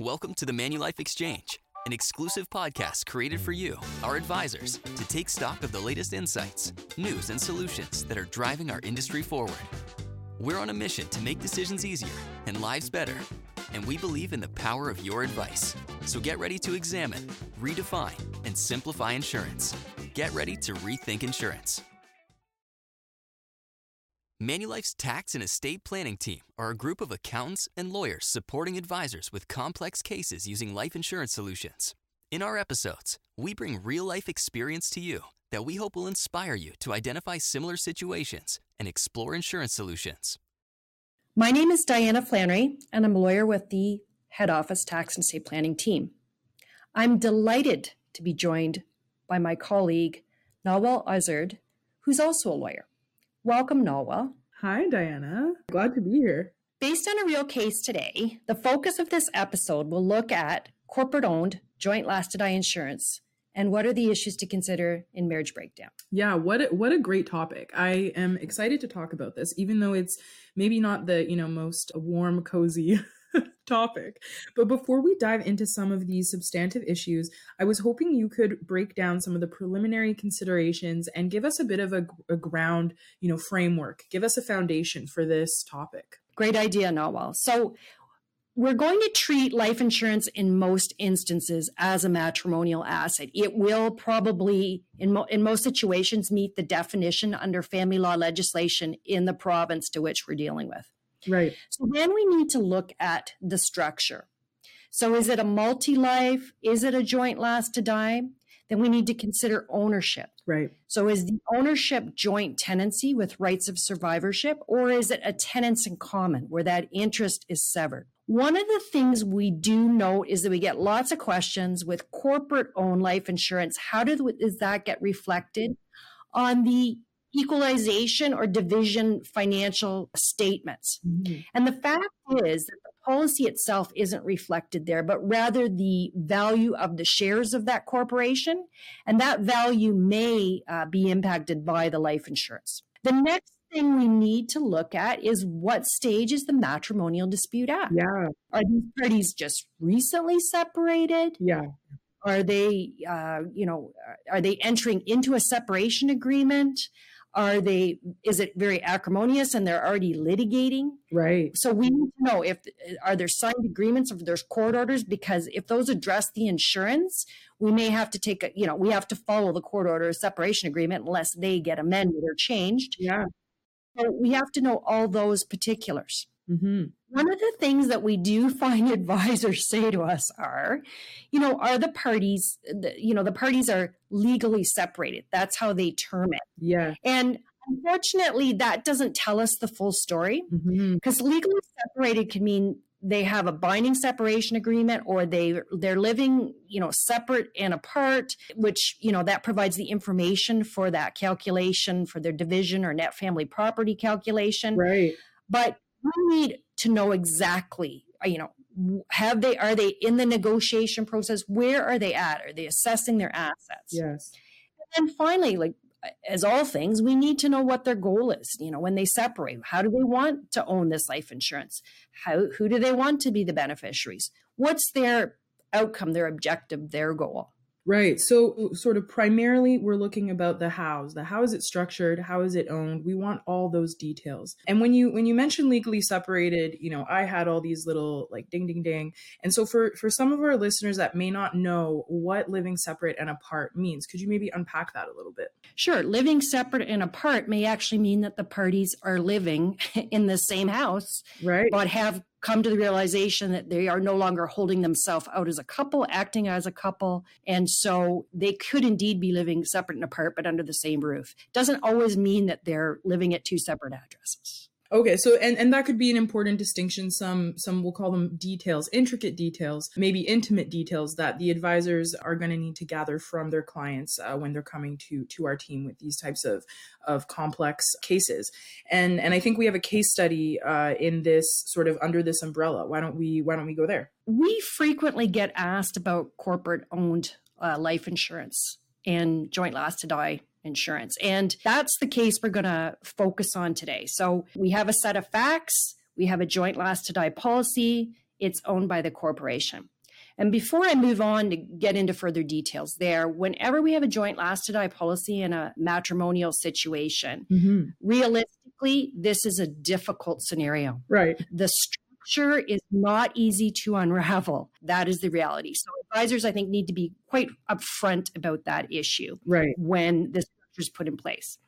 Welcome to the Manulife Exchange, an exclusive podcast created for you, our advisors, to take stock of the latest insights, news, and solutions that are driving our industry forward. We're on a mission to make decisions easier and lives better, and we believe in the power of your advice. So get ready to examine, redefine, and simplify insurance. Get ready to rethink insurance. Manulife's tax and estate planning team are a group of accountants and lawyers supporting advisors with complex cases using life insurance solutions. In our episodes, we bring real life experience to you that we hope will inspire you to identify similar situations and explore insurance solutions. My name is Dianna Flannery, and I'm a lawyer with the Head Office Tax and Estate Planning team. I'm delighted to be joined by my colleague, Nawel Izard, who's also a lawyer. Welcome, Nawel. Hi, Dianna. Glad to be here. Based on a real case today, the focus of this episode will look at corporate owned joint last to die insurance and what are the issues to consider in marriage breakdown. Yeah, what a, what a great topic. I am excited to talk about this even though it's maybe not the, you know, most warm cozy topic. But before we dive into some of these substantive issues, I was hoping you could break down some of the preliminary considerations and give us a bit of a, a ground, you know, framework. Give us a foundation for this topic. Great idea, Nawel. So we're going to treat life insurance in most instances as a matrimonial asset. It will probably, in, mo- in most situations, meet the definition under family law legislation in the province to which we're dealing with. Right. So then we need to look at the structure. So is it a multi life? Is it a joint last to die? Then we need to consider ownership. Right. So is the ownership joint tenancy with rights of survivorship, or is it a tenants in common where that interest is severed? One of the things we do note is that we get lots of questions with corporate owned life insurance. How does that get reflected on the equalization or division financial statements. Mm-hmm. And the fact is that the policy itself isn't reflected there, but rather the value of the shares of that corporation. And that value may uh, be impacted by the life insurance. The next thing we need to look at is what stage is the matrimonial dispute at? Yeah. Are these parties just recently separated? Yeah. Are they, uh, you know, are they entering into a separation agreement? Are they, is it very acrimonious and they're already litigating? Right. So we need to know if, are there signed agreements, if there's court orders, because if those address the insurance, we may have to take a, you know, we have to follow the court order separation agreement unless they get amended or changed. Yeah. So we have to know all those particulars. Mm-hmm. One of the things that we do find advisors say to us are, you know, are the parties, you know, the parties are legally separated. That's how they term it. Yeah. And unfortunately, that doesn't tell us the full story because mm-hmm. legally separated can mean they have a binding separation agreement or they they're living you know separate and apart which you know that provides the information for that calculation for their division or net family property calculation right but we need to know exactly uh, you know have they are they in the negotiation process? Where are they at? Are they assessing their assets? Yes. And then finally like as all things we need to know what their goal is you know when they separate. How do they want to own this life insurance? How who do they want to be the beneficiaries? What's their outcome their objective their goal Right. So, sort of primarily, we're looking about the hows. The how is it structured? How is it owned? We want all those details. And when you when you mention legally separated, you know, I had all these little like ding ding ding. And so, for for some of our listeners that may not know what living separate and apart means, could you maybe unpack that a little bit? Sure. Living separate and apart may actually mean that the parties are living in the same house, right? But have come to the realization that they are no longer holding themselves out as a couple, acting as a couple. And so they could indeed be living separate and apart, but under the same roof. Doesn't always mean that they're living at two separate addresses. Okay, so and and that could be an important distinction. Some some we'll call them details, intricate details, maybe intimate details that the advisors are going to need to gather from their clients uh, when they're coming to to our team with these types of of complex cases. And and I think we have a case study uh, in this sort of under this umbrella. Why don't we why don't we go there? We frequently get asked about corporate owned uh, life insurance and joint last to die insurance. And that's the case we're going to focus on today. So we have a set of facts, we have a joint last to die policy. it's owned by the corporation. And before I move on to get into further details there, whenever we have a joint last to die policy in a matrimonial situation, mm-hmm. realistically, this is a difficult scenario. Right. The structure is not easy to unravel. That is the reality. So advisors, I think, need to be quite upfront about that issue right. when this structure is put in place.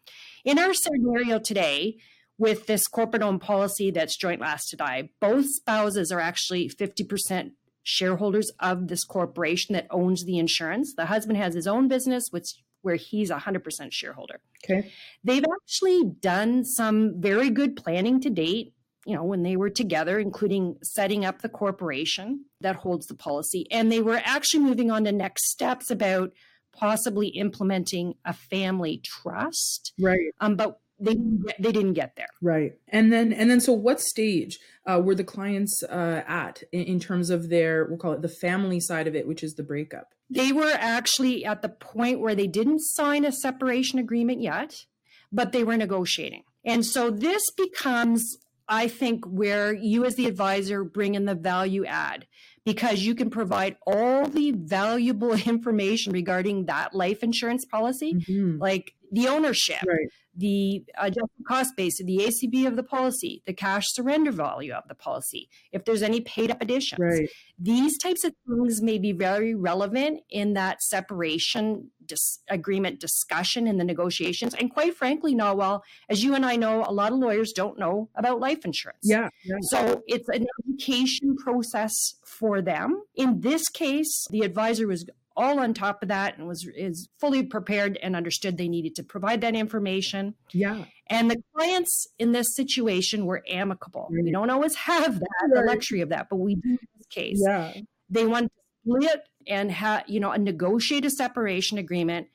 In our scenario today, with this corporate owned policy that's joint last to die, both spouses are actually 50% shareholders of this corporation that owns the insurance. The husband has his own business, which where he's a 100% shareholder. Okay. They've actually done some very good planning to date, you know, when they were together, including setting up the corporation that holds the policy. And they were actually moving on to next steps about possibly implementing a family trust. Right. Um, but they they didn't get there. Right. And then and then so what stage uh, were the clients uh, at in, in terms of their we'll call it the family side of it, which is the breakup? They were actually at the point where they didn't sign a separation agreement yet, but they were negotiating. And so this becomes I think where you as the advisor bring in the value add because you can provide all the valuable information regarding that life insurance policy, mm-hmm. like the ownership, right the adjusted cost base of the ACB of the policy, the cash surrender value of the policy, if there's any paid up additions. Right. These types of things may be very relevant in that separation dis- agreement discussion in the negotiations. And quite frankly, Nawel, as you and I know, a lot of lawyers don't know about life insurance. Yeah, yeah. So it's an education process for them. In this case, the advisor was all on top of that and was is fully prepared and understood they needed to provide that information. Yeah. And the clients in this situation were amicable. Right. We don't always have that, right. the luxury of that, but we do in this case. Yeah. They want to split and have, you know, negotiate a separation agreement.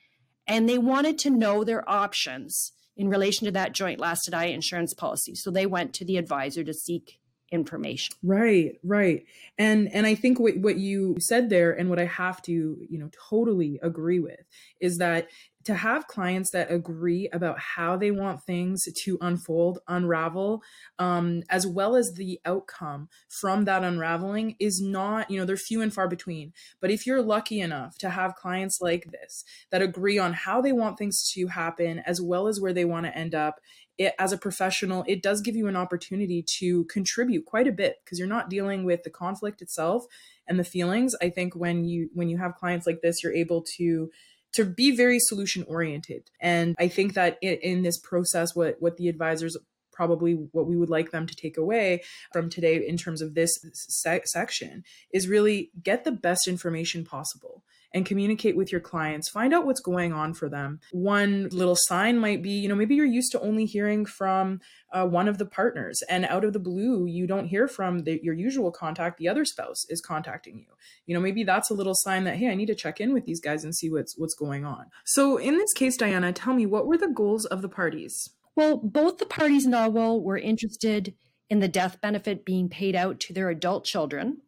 And they wanted to know their options in relation to that joint last die insurance policy. So they went to the advisor to seek information right right and and i think what, what you said there and what i have to you know totally agree with is that to have clients that agree about how they want things to unfold, unravel, um, as well as the outcome from that unraveling is not, you know, they're few and far between. But if you're lucky enough to have clients like this that agree on how they want things to happen, as well as where they want to end up, it, as a professional, it does give you an opportunity to contribute quite a bit because you're not dealing with the conflict itself and the feelings. I think when you when you have clients like this, you're able to to be very solution oriented. And I think that in, in this process, what what the advisors probably what we would like them to take away from today in terms of this se- section is really get the best information possible and communicate with your clients. Find out what's going on for them. One little sign might be, you know, maybe you're used to only hearing from uh, one of the partners, and out of the blue, you don't hear from the, your usual contact. The other spouse is contacting you. You know, maybe that's a little sign that hey, I need to check in with these guys and see what's what's going on. So, in this case, Dianna, tell me what were the goals of the parties? Well, both the parties, Nawel, were interested in the death benefit being paid out to their adult children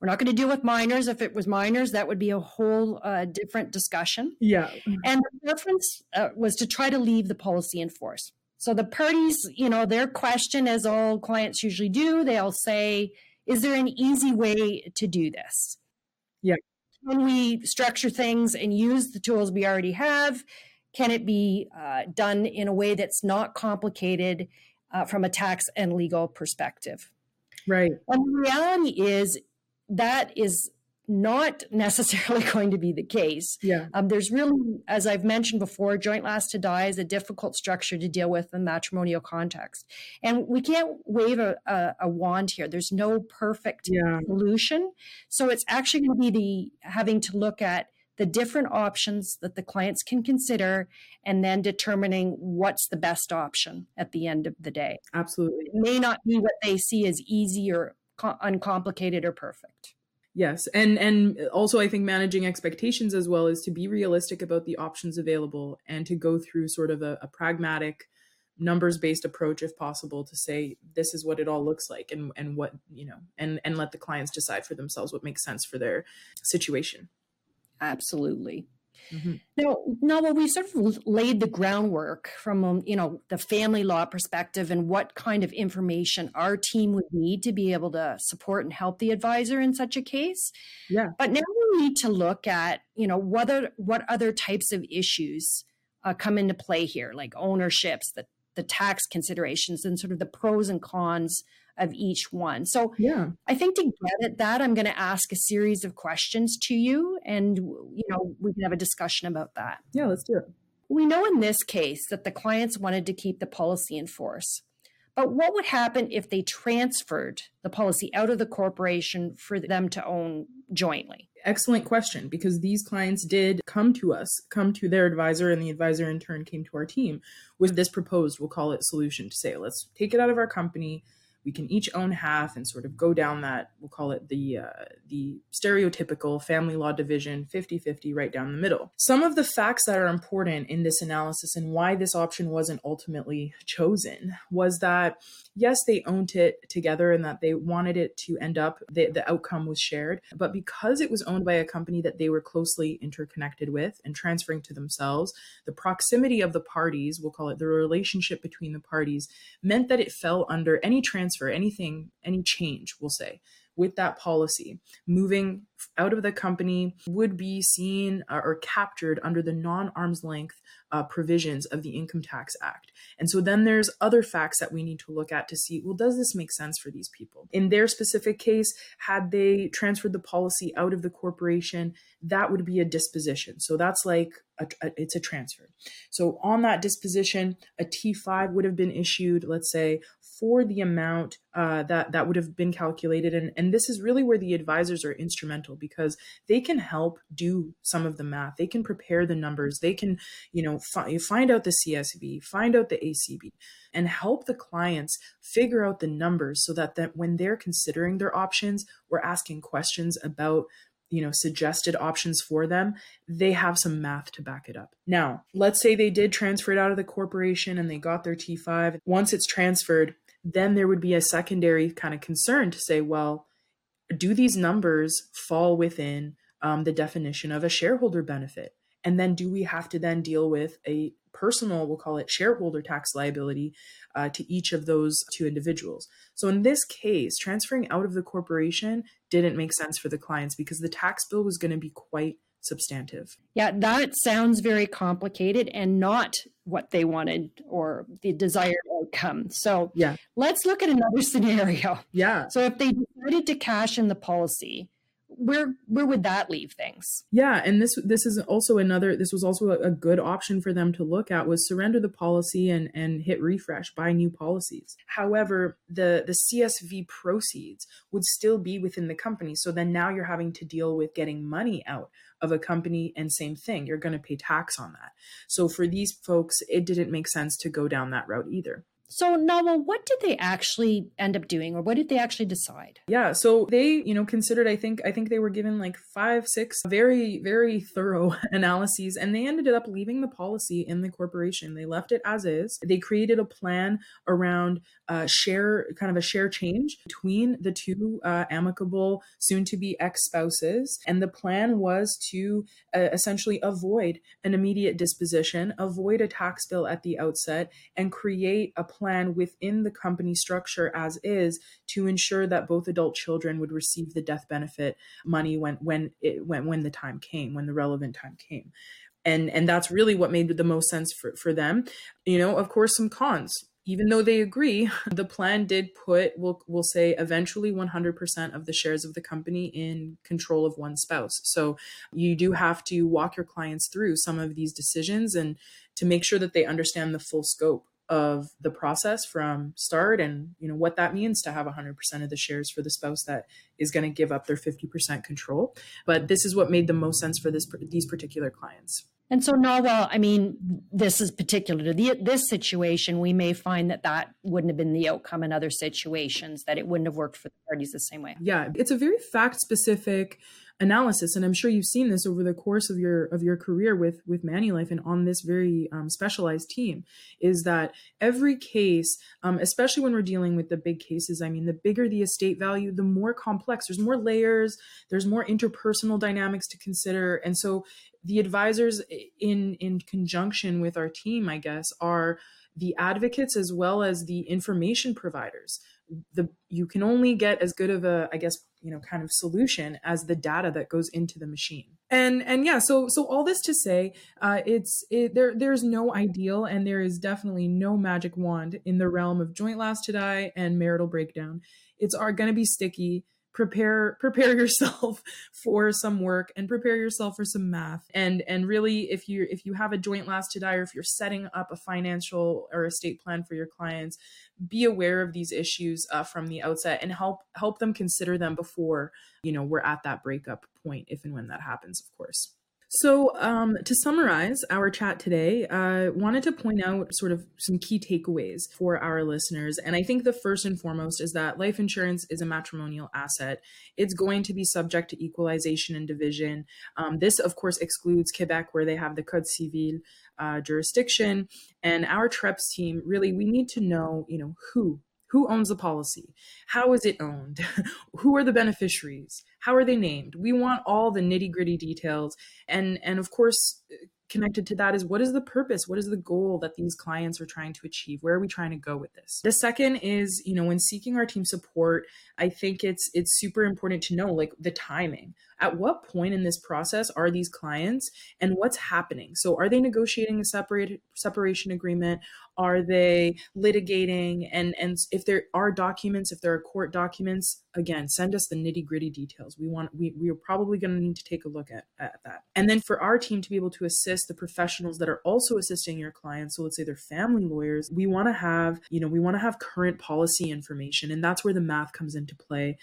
we're not going to deal with minors. If it was minors, that would be a whole uh, different discussion. Yeah. And the preference uh, was to try to leave the policy in force. So the parties, you know, their question, as all clients usually do, they'll say, is there an easy way to do this? Yeah. Can we structure things and use the tools we already have? Can it be uh, done in a way that's not complicated uh, from a tax and legal perspective? Right. And the reality is, that is not necessarily going to be the case. Yeah. Um, there's really, as I've mentioned before, joint last to die is a difficult structure to deal with in matrimonial context. And we can't wave a, a, a wand here. There's no perfect yeah. solution. So it's actually going to be the having to look at the different options that the clients can consider and then determining what's the best option at the end of the day. Absolutely. It may not be what they see as easy or uncomplicated or perfect. Yes and and also i think managing expectations as well is to be realistic about the options available and to go through sort of a, a pragmatic numbers based approach if possible to say this is what it all looks like and and what you know and and let the clients decide for themselves what makes sense for their situation. Absolutely Mm-hmm. Now, now, well, we sort of laid the groundwork from um, you know the family law perspective and what kind of information our team would need to be able to support and help the advisor in such a case. Yeah. But now we need to look at you know whether what other types of issues uh, come into play here, like ownerships, the the tax considerations, and sort of the pros and cons of each one. So yeah, I think to get at that, I'm going to ask a series of questions to you, and you know we can have a discussion about that. Yeah, let's do it. We know in this case that the clients wanted to keep the policy in force. But what would happen if they transferred the policy out of the corporation for them to own jointly? Excellent question because these clients did come to us, come to their advisor, and the advisor in turn came to our team with this proposed, we'll call it solution to say, let's take it out of our company, we can each own half and sort of go down that we'll call it the uh, the stereotypical family law division 50-50 right down the middle. Some of the facts that are important in this analysis and why this option wasn't ultimately chosen was that yes they owned it together and that they wanted it to end up the, the outcome was shared but because it was owned by a company that they were closely interconnected with and transferring to themselves the proximity of the parties we'll call it the relationship between the parties meant that it fell under any transfer transfer, anything, any change, we'll say, with that policy, moving out of the company would be seen uh, or captured under the non arm's length uh, provisions of the Income Tax Act. And so then there's other facts that we need to look at to see well, does this make sense for these people? In their specific case, had they transferred the policy out of the corporation, that would be a disposition. So that's like a, a, it's a transfer. So on that disposition, a T5 would have been issued, let's say, for the amount uh, that that would have been calculated. And, and this is really where the advisors are instrumental because they can help do some of the math. They can prepare the numbers. They can, you know, fi- find out the CSV, find out the ACB, and help the clients figure out the numbers so that, that when they're considering their options, we're asking questions about you know suggested options for them they have some math to back it up now let's say they did transfer it out of the corporation and they got their t5 once it's transferred then there would be a secondary kind of concern to say, well, do these numbers fall within um, the definition of a shareholder benefit? And then do we have to then deal with a personal, we'll call it shareholder tax liability uh, to each of those two individuals? So in this case, transferring out of the corporation didn't make sense for the clients because the tax bill was going to be quite substantive. Yeah, that sounds very complicated and not what they wanted or the desired outcome. So, yeah, let's look at another scenario. Yeah. So, if they decided to cash in the policy, where where would that leave things? Yeah and this this is also another this was also a, good option for them to look at was surrender the policy and and hit refresh buy new policies. However the the csv proceeds would still be within the company. So then now you're having to deal with getting money out of a company and same thing you're going to pay tax on that. So for these folks it didn't make sense to go down that route either so, Nawel, what did they actually end up doing, or what did they actually decide? Yeah, so they, you know, considered. I think, I think they were given like five, six very, very thorough analyses, and they ended up leaving the policy in the corporation. They left it as is. They created a plan around uh, share, kind of a share change between the two uh, amicable, soon-to-be ex-spouses, and the plan was to uh, essentially avoid an immediate disposition, avoid a tax bill at the outset, and create a plan within the company structure as is to ensure that both adult children would receive the death benefit money when when it when when the time came, when the relevant time came. And and that's really what made the most sense for, for them. You know, of course, some cons even though they agree, the plan did put, we'll, we'll say, eventually 100% of the shares of the company in control of one spouse. So you do have to walk your clients through some of these decisions and to make sure that they understand the full scope of the process from start and you know what that means to have 100% of the shares for the spouse that is going to give up their 50% control but this is what made the most sense for this these particular clients and so Nawel, I mean, this is particular to the, this situation. We may find that that wouldn't have been the outcome in other situations, that it wouldn't have worked for the parties the same way. Yeah, it's a very fact specific analysis and i'm sure you've seen this over the course of your of your career with with manulife and on this very um, specialized team is that every case um, especially when we're dealing with the big cases i mean the bigger the estate value the more complex there's more layers there's more interpersonal dynamics to consider and so the advisors in in conjunction with our team i guess are the advocates as well as the information providers. The you can only get as good of a i guess you know kind of solution as the data that goes into the machine. And and yeah so so all this to say uh it's it, there there's no ideal and there is definitely no magic wand in the realm of joint last to die and marital breakdown. It's are going to be sticky prepare prepare yourself for some work and prepare yourself for some math. And and really if you if you have a joint last to die or if you're setting up a financial or estate plan for your clients be aware of these issues uh, from the outset and help help them consider them before you know we're at that breakup point if and when that happens of course so, um, to summarize our chat today, I uh, wanted to point out sort of some key takeaways for our listeners. And I think the first and foremost is that life insurance is a matrimonial asset. It's going to be subject to equalization and division. Um, this, of course, excludes Quebec, where they have the Code Civil uh, jurisdiction. And our TREPS team, really, we need to know, you know, who who owns the policy? How is it owned? Who are the beneficiaries? How are they named? We want all the nitty gritty details. And, and of course, connected to that is what is the purpose what is the goal that these clients are trying to achieve where are we trying to go with this the second is you know when seeking our team support i think it's it's super important to know like the timing at what point in this process are these clients and what's happening? So are they negotiating a separate separation agreement? Are they litigating? And and if there are documents if there are court documents again send us the nitty gritty details. We want we, we are probably going to need to take a look at, at that. And then for our team to be able to assist the professionals that are also assisting your clients so let's say they're family lawyers we want to have you know we want to have current policy information and that's where the math comes into play.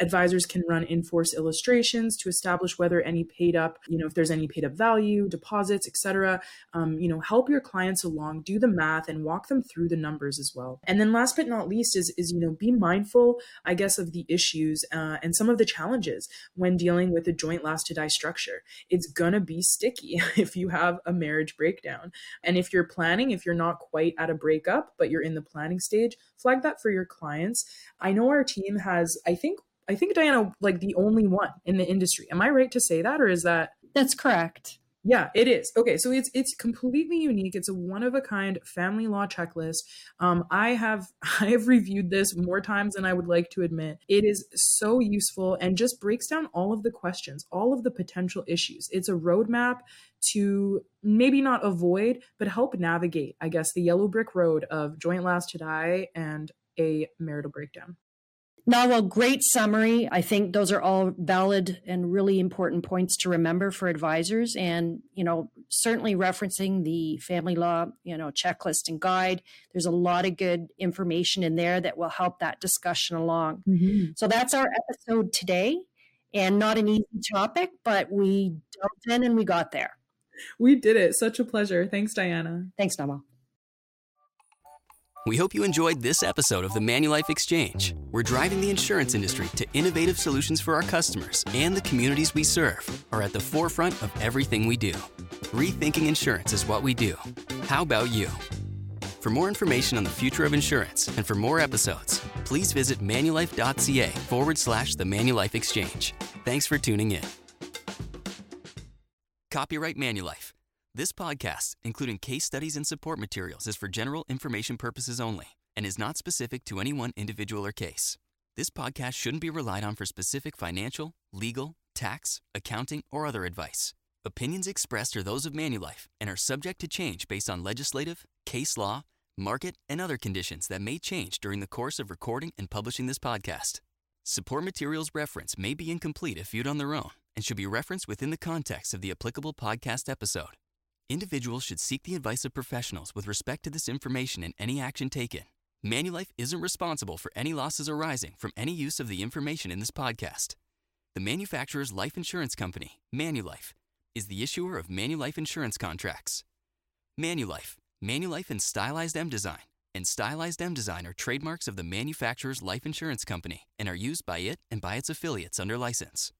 Advisors can run in-force illustrations to establish whether any paid up, you know, if there's any paid up value, deposits, etc. Um, you know, help your clients along, do the math, and walk them through the numbers as well. And then last but not least is is you know be mindful, I guess, of the issues uh, and some of the challenges when dealing with a joint last to die structure. It's gonna be sticky if you have a marriage breakdown, and if you're planning, if you're not quite at a breakup, but you're in the planning stage, flag that for your clients. I know our team has, I think I think Dianna like the only one in the industry. Am I right to say that or is that That's correct. Yeah, it is. Okay, so it's it's completely unique. It's a one of a kind family law checklist. Um, I have I have reviewed this more times than I would like to admit. It is so useful and just breaks down all of the questions, all of the potential issues. It's a roadmap to maybe not avoid, but help navigate, I guess, the yellow brick road of joint last to die and a marital breakdown. Nawel, great summary. I think those are all valid and really important points to remember for advisors. And, you know, certainly referencing the family law, you know, checklist and guide. There's a lot of good information in there that will help that discussion along. Mm-hmm. So that's our episode today. And not an easy topic, but we jumped in and we got there. We did it. Such a pleasure. Thanks, Dianna. Thanks, Nawel. We hope you enjoyed this episode of the Manulife Exchange. We're driving the insurance industry to innovative solutions for our customers, and the communities we serve are at the forefront of everything we do. Rethinking insurance is what we do. How about you? For more information on the future of insurance and for more episodes, please visit manulife.ca forward slash the Manulife Exchange. Thanks for tuning in. Copyright Manulife. This podcast, including case studies and support materials, is for general information purposes only and is not specific to any one individual or case. This podcast shouldn't be relied on for specific financial, legal, tax, accounting, or other advice. Opinions expressed are those of Manulife and are subject to change based on legislative, case law, market, and other conditions that may change during the course of recording and publishing this podcast. Support materials reference may be incomplete if viewed on their own and should be referenced within the context of the applicable podcast episode. Individuals should seek the advice of professionals with respect to this information and any action taken. Manulife isn't responsible for any losses arising from any use of the information in this podcast. The manufacturer's life insurance company, Manulife, is the issuer of Manulife insurance contracts. Manulife, Manulife and Stylized M Design, and Stylized M Design are trademarks of the manufacturer's life insurance company and are used by it and by its affiliates under license.